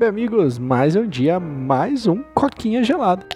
web amigos, mais um dia, mais um coquinha gelado.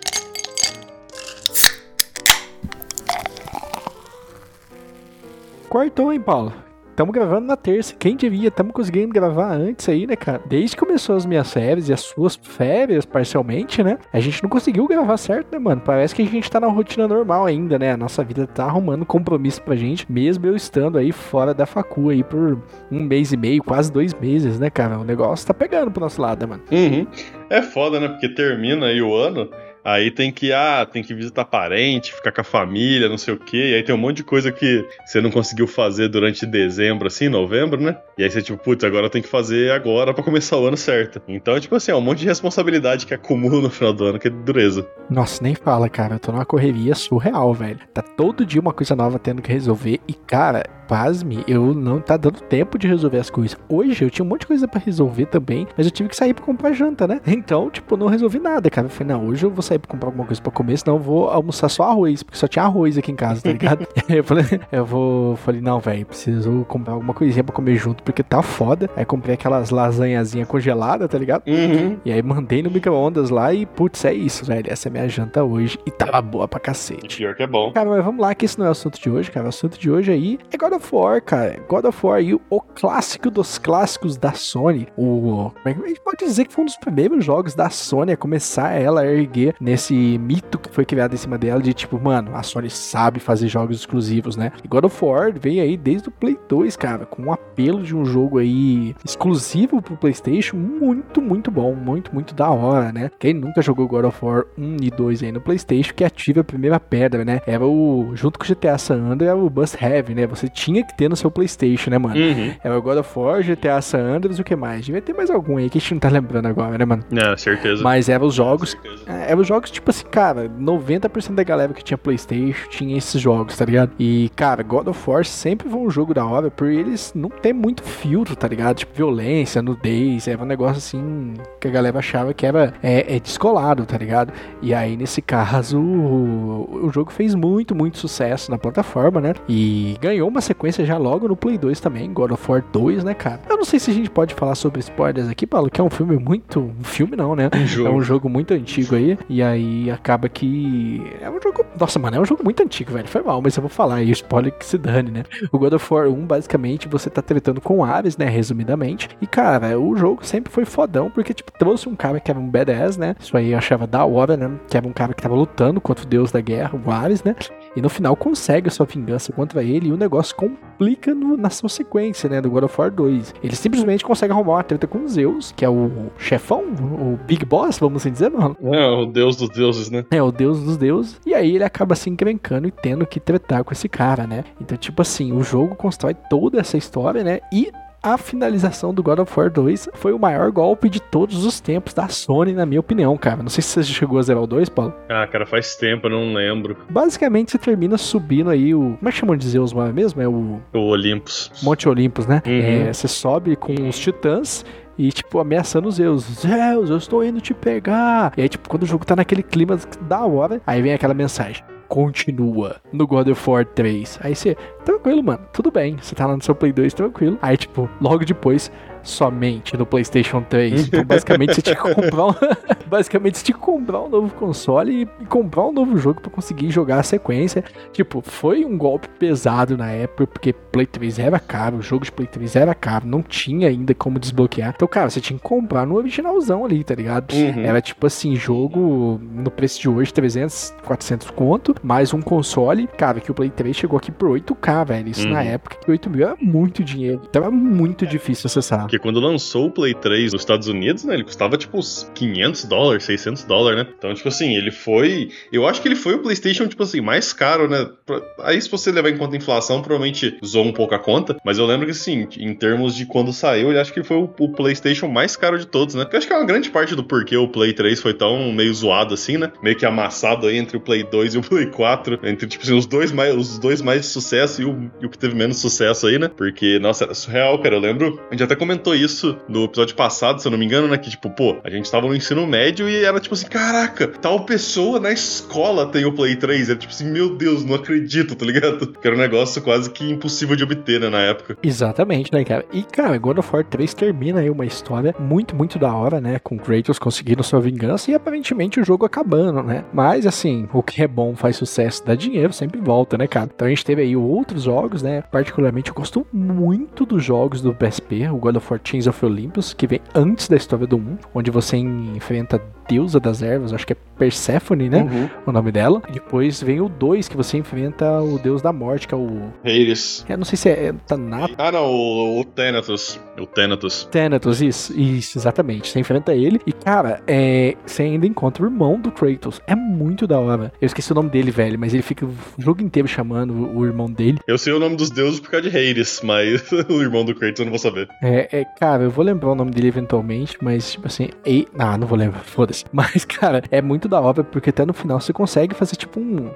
Cortou, hein, Paulo? Estamos gravando na terça. Quem devia? Estamos conseguindo gravar antes aí, né, cara? Desde que começou as minhas férias e as suas férias, parcialmente, né? A gente não conseguiu gravar certo, né, mano? Parece que a gente tá na rotina normal ainda, né? A nossa vida tá arrumando compromisso pra gente, mesmo eu estando aí fora da facu aí por um mês e meio, quase dois meses, né, cara? O negócio tá pegando pro nosso lado, né, mano? Uhum. É foda, né? Porque termina aí o ano Aí tem que, ah, tem que visitar parente, ficar com a família, não sei o quê. E aí tem um monte de coisa que você não conseguiu fazer durante dezembro, assim, novembro, né? E aí você, tipo, putz, agora tem que fazer agora para começar o ano certo. Então, tipo assim, é um monte de responsabilidade que acumula no final do ano, que é dureza. Nossa, nem fala, cara. Eu tô numa correria surreal, velho. Tá todo dia uma coisa nova tendo que resolver. E, cara, pasme, eu não tá dando tempo de resolver as coisas. Hoje eu tinha um monte de coisa para resolver também, mas eu tive que sair para comprar janta, né? Então, tipo, não resolvi nada, cara. Eu falei, não, hoje eu vou sair pra comprar alguma coisa pra comer, senão eu vou almoçar só arroz, porque só tinha arroz aqui em casa, tá ligado? eu falei, eu vou, falei, não, velho, preciso comprar alguma coisinha pra comer junto, porque tá foda. Aí comprei aquelas lasanhazinhas congeladas, tá ligado? Uhum. E aí mandei no micro-ondas lá e, putz, é isso, velho. Essa é minha janta hoje e tava boa pra cacete. E pior que é bom. Cara, mas vamos lá, que esse não é o assunto de hoje, cara. O assunto de hoje aí é God of War, cara. God of War aí, o clássico dos clássicos da Sony. O. É a gente pode dizer que foi um dos primeiros jogos da Sony a começar ela a erguer nesse mito que foi criado em cima dela de tipo, mano, a Sony sabe fazer jogos exclusivos, né? E God of War veio aí desde o Play 2, cara, com um apelo de um jogo aí exclusivo pro PlayStation muito, muito bom, muito, muito da hora, né? Quem nunca jogou God of War 1 e 2 aí no PlayStation, que ativa a primeira pedra, né? Era o, junto com o GTA San Andreas, era o Bust Have, né? Você que ter no seu PlayStation, né, mano? Uhum. Era o God of War, GTA San Andreas, o que mais? Devia ter mais algum aí que a gente não tá lembrando agora, né, mano? É, certeza. Mas eram os jogos. É, eram os jogos, tipo assim, cara, 90% da galera que tinha PlayStation tinha esses jogos, tá ligado? E, cara, God of War sempre foi um jogo da hora por eles não ter muito filtro, tá ligado? Tipo, violência, nudez, era um negócio assim que a galera achava que era é, é descolado, tá ligado? E aí, nesse caso, o, o jogo fez muito, muito sucesso na plataforma, né? E ganhou uma sequência já logo no Play 2 também, God of War 2, né, cara? Não sei se a gente pode falar sobre spoilers aqui, Paulo, que é um filme muito. Um filme não, né? Um jogo. É um jogo muito antigo aí. E aí acaba que. É um jogo. Nossa, mano, é um jogo muito antigo, velho. Foi mal, mas eu vou falar aí, o spoiler que se dane, né? O God of War 1, basicamente, você tá tretando com Ares, né? Resumidamente. E, cara, o jogo sempre foi fodão, porque, tipo, trouxe um cara que era um badass, né? Isso aí eu achava da hora, né? Que era um cara que tava lutando contra o deus da guerra, o Ares, né? E no final consegue a sua vingança contra ele e o negócio complica no- na sua sequência, né? Do God of War 2. Ele simplesmente consegue arrumar uma treta com Zeus, que é o chefão, o Big Boss, vamos assim dizer, mano. É, o deus dos deuses, né? É, o deus dos deuses. E aí ele acaba se encrencando e tendo que tretar com esse cara, né? Então, tipo assim, o jogo constrói toda essa história, né? E a finalização do God of War 2 foi o maior golpe de todos os tempos da Sony, na minha opinião, cara. Não sei se você chegou a zerar o 2, Paulo. Ah, cara, faz tempo, eu não lembro. Basicamente, você termina subindo aí o. Como é que chamam de Zeus mesmo? É o O Olympus. Monte Olympus, né? Uhum. É, você sobe com os titãs. E, tipo, ameaçando os Zeus. Zeus, eu estou indo te pegar. E aí, tipo, quando o jogo tá naquele clima da hora, aí vem aquela mensagem. Continua no God of War 3. Aí você, tranquilo, mano, tudo bem. Você tá lá no seu Play 2, tranquilo. Aí, tipo, logo depois, somente no PlayStation 3. Então, basicamente, você tinha que comprar um, basicamente, você tinha que comprar um novo console e, comprar um novo jogo pra conseguir jogar a sequência. Tipo, foi um golpe pesado na época, porque Play 3 era caro, o jogo de Play 3 era caro, não tinha ainda como desbloquear. Então, cara, você tinha que comprar no originalzão ali, tá ligado? Uhum. Era tipo assim, jogo no preço de hoje, 300, 400 conto, mais um console. Cara, que o Play 3 chegou aqui por 8K, velho. Isso na Uhum. época, que 8 mil era muito dinheiro. Então era muito difícil acessar. Porque quando lançou o Play 3 nos Estados Unidos, né, ele custava tipo uns 500 dólares, 600 dólares, né? Então, tipo assim, ele foi. Eu acho que ele foi o PlayStation, tipo assim, mais caro, né? Pra- Aí, se você levar em conta a inflação, provavelmente zoou um pouco a conta. Mas eu lembro que, assim, em termos de quando saiu, eu acho que foi o, o PlayStation mais caro de todos, né? Porque eu acho que é uma grande parte do porquê o Play 3 foi tão meio zoado assim, né? Meio que amassado aí entre o Play 2 e o Play 4. Entre, tipo assim, os dois mais, os dois mais de sucesso e o, e o que teve menos sucesso aí, né? Porque, nossa, era surreal, cara. Eu lembro. A gente até comentou comentou isso no episódio passado, se eu não me engano, né? Que tipo, pô, a gente tava no ensino médio e era tipo assim, caraca, tal pessoa na escola tem o Play 3. Era tipo assim, meu Deus, não acredito, tá ligado? Que era um negócio quase que impossível de obter, né, na época. Exatamente, né, cara? E, cara, God of War 3 termina aí uma história muito, muito da hora, né? Com Kratos conseguindo sua vingança e aparentemente o jogo acabando, né? Mas, assim, o que é bom faz sucesso, dá dinheiro, sempre volta, né, cara? Então a gente teve aí outros jogos, né? Particularmente eu gosto muito dos jogos do PSP, o God of War Chains of Olympus, que vem antes da história do 1, onde você enfrenta deusa das ervas, acho que é Persephone, né? Uhum. O nome dela. E depois vem o 2, que você enfrenta o deus da morte, que é o. Hades. É, não sei se é, é Thanatos. Ah, não, o, o Thanatos. O Thanatos. Thanatos, isso, isso, exatamente. Você enfrenta ele. E, cara, é, você ainda encontra o irmão do Kratos. É muito da hora. Eu esqueci o nome dele, velho, mas ele fica o jogo inteiro chamando o irmão dele. Eu sei o nome dos deuses por causa de Hades, mas o irmão do Kratos eu não vou saber. É, é, cara, eu vou lembrar o nome dele eventualmente, mas, tipo assim, e... ah, não vou lembrar, foda-se. Mas, cara, é muito da hora porque até no final você consegue fazer tipo um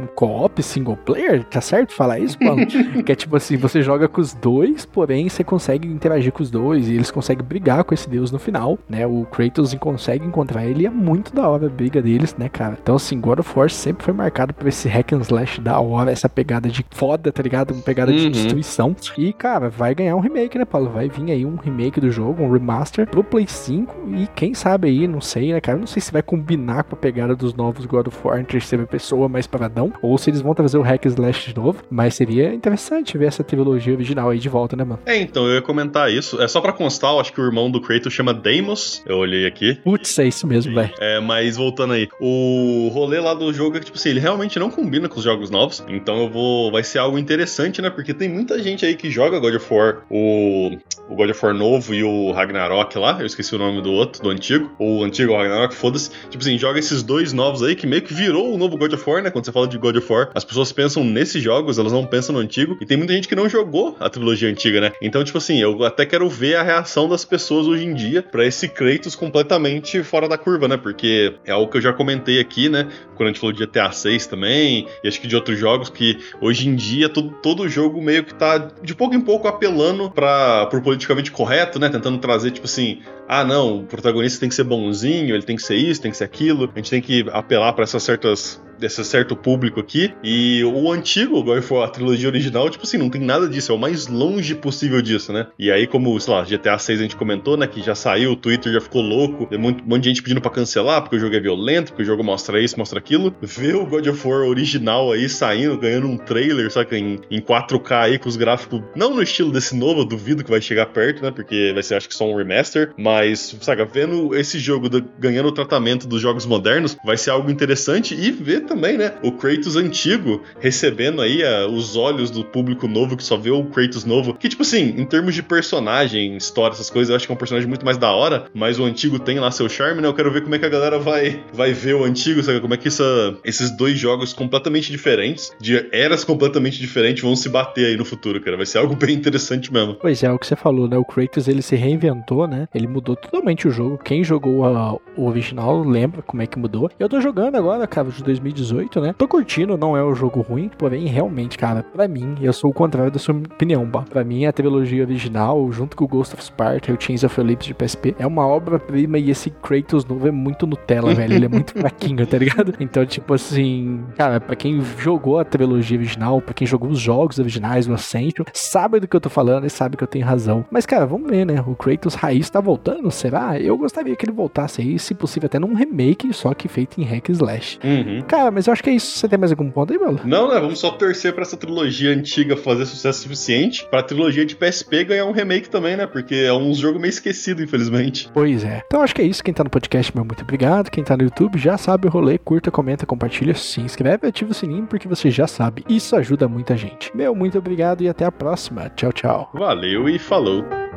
um co-op single player, tá certo falar isso, mano? que é tipo assim, você joga com os dois, porém você consegue interagir com os dois e eles conseguem brigar com esse deus no final, né? O Kratos consegue encontrar ele e é muito da hora a briga deles, né, cara? Então assim, God of War sempre foi marcado por esse hack and slash da hora, essa pegada de foda, tá ligado? Uma pegada uhum. de destruição. E, cara, vai ganhar um remake, né, Paulo? Vai vir aí um remake do jogo, um remaster pro Play 5 e quem sabe aí, não sei, né, cara? Não sei se vai combinar com a pegada dos novos God of War em terceira pessoa mais paradão, ou se eles vão trazer o hack slash de novo, mas seria interessante ver essa trilogia original aí de volta, né, mano? É, então, eu ia comentar isso. É só pra constar, eu acho que o irmão do Kratos chama Deimos, eu olhei aqui. Putz, é isso mesmo, velho. É, mas voltando aí, o rolê lá do jogo é que, tipo assim, ele realmente não combina com os jogos novos, então eu vou... vai ser algo interessante, né, porque tem muita gente aí que joga God of War, o, o God of War novo e o Ragnarok lá, eu esqueci o nome do outro, do antigo, ou o antigo Ragnarok, foda-se. Tipo assim, joga esses dois novos aí, que meio que virou o novo God of War, né, quando você fala de God of War, as pessoas pensam nesses jogos, elas não pensam no antigo, e tem muita gente que não jogou a trilogia antiga, né? Então, tipo assim, eu até quero ver a reação das pessoas hoje em dia para esse Kratos completamente fora da curva, né? Porque é algo que eu já comentei aqui, né? Quando a gente falou de GTA 6 também, e acho que de outros jogos, que hoje em dia todo, todo jogo meio que tá de pouco em pouco apelando para pro politicamente correto, né? Tentando trazer, tipo assim, ah, não, o protagonista tem que ser bonzinho, ele tem que ser isso, tem que ser aquilo, a gente tem que apelar para essas certas desse certo público aqui. E o antigo, agora foi a trilogia original, tipo assim, não tem nada disso, é o mais longe possível disso, né? E aí, como, sei lá, GTA 6 a gente comentou, né, que já saiu, o Twitter já ficou louco, tem um monte de gente pedindo pra cancelar, porque o jogo é violento, porque o jogo mostra isso, mostra aquilo. Ver o God of War original aí saindo, ganhando um trailer, saca, em, em 4K aí, com os gráficos, não no estilo desse novo, eu duvido que vai chegar perto, né, porque vai ser, acho que só um remaster, mas, saca, vendo esse jogo do, ganhando o tratamento dos jogos modernos, vai ser algo interessante e ver também, né? O Kratos antigo recebendo aí a, os olhos do público novo que só vê o Kratos novo. Que, tipo assim, em termos de personagem, história, essas coisas, eu acho que é um personagem muito mais da hora, mas o antigo tem lá seu charme, né? Eu quero ver como é que a galera vai, vai ver o antigo, sabe? Como é que essa, esses dois jogos completamente diferentes, de eras completamente diferentes, vão se bater aí no futuro, cara. Vai ser algo bem interessante mesmo. Pois é, o que você falou, né? O Kratos ele se reinventou, né? Ele mudou totalmente o jogo. Quem jogou a, o original lembra como é que mudou. Eu tô jogando agora, cara, de 2018 18, né? Tô curtindo, não é um jogo ruim, porém, realmente, cara, pra mim, eu sou o contrário da sua opinião, bah. Pra mim, a trilogia original, junto com o Ghost of Sparta e o Chains of Olympus de PSP, é uma obra-prima e esse Kratos novo é muito Nutella, velho. Ele é muito fraquinho, tá ligado? Então, tipo assim, cara, pra quem jogou a trilogia original, pra quem jogou os jogos originais, o Ascension, sabe do que eu tô falando e sabe que eu tenho razão. Mas, cara, vamos ver, né? O Kratos raiz tá voltando, será? Eu gostaria que ele voltasse aí, se possível, até num remake, só que feito em hack slash. Uhum. Cara, mas eu acho que é isso. Você tem mais algum ponto aí, mano? Não, né? Vamos só torcer pra essa trilogia antiga fazer sucesso suficiente pra trilogia de PSP ganhar um remake também, né? Porque é um jogo meio esquecido, infelizmente. Pois é. Então acho que é isso. Quem tá no podcast, meu muito obrigado. Quem tá no YouTube já sabe o rolê. Curta, comenta, compartilha, se inscreve, ativa o sininho porque você já sabe. Isso ajuda muita gente. Meu muito obrigado e até a próxima. Tchau, tchau. Valeu e falou.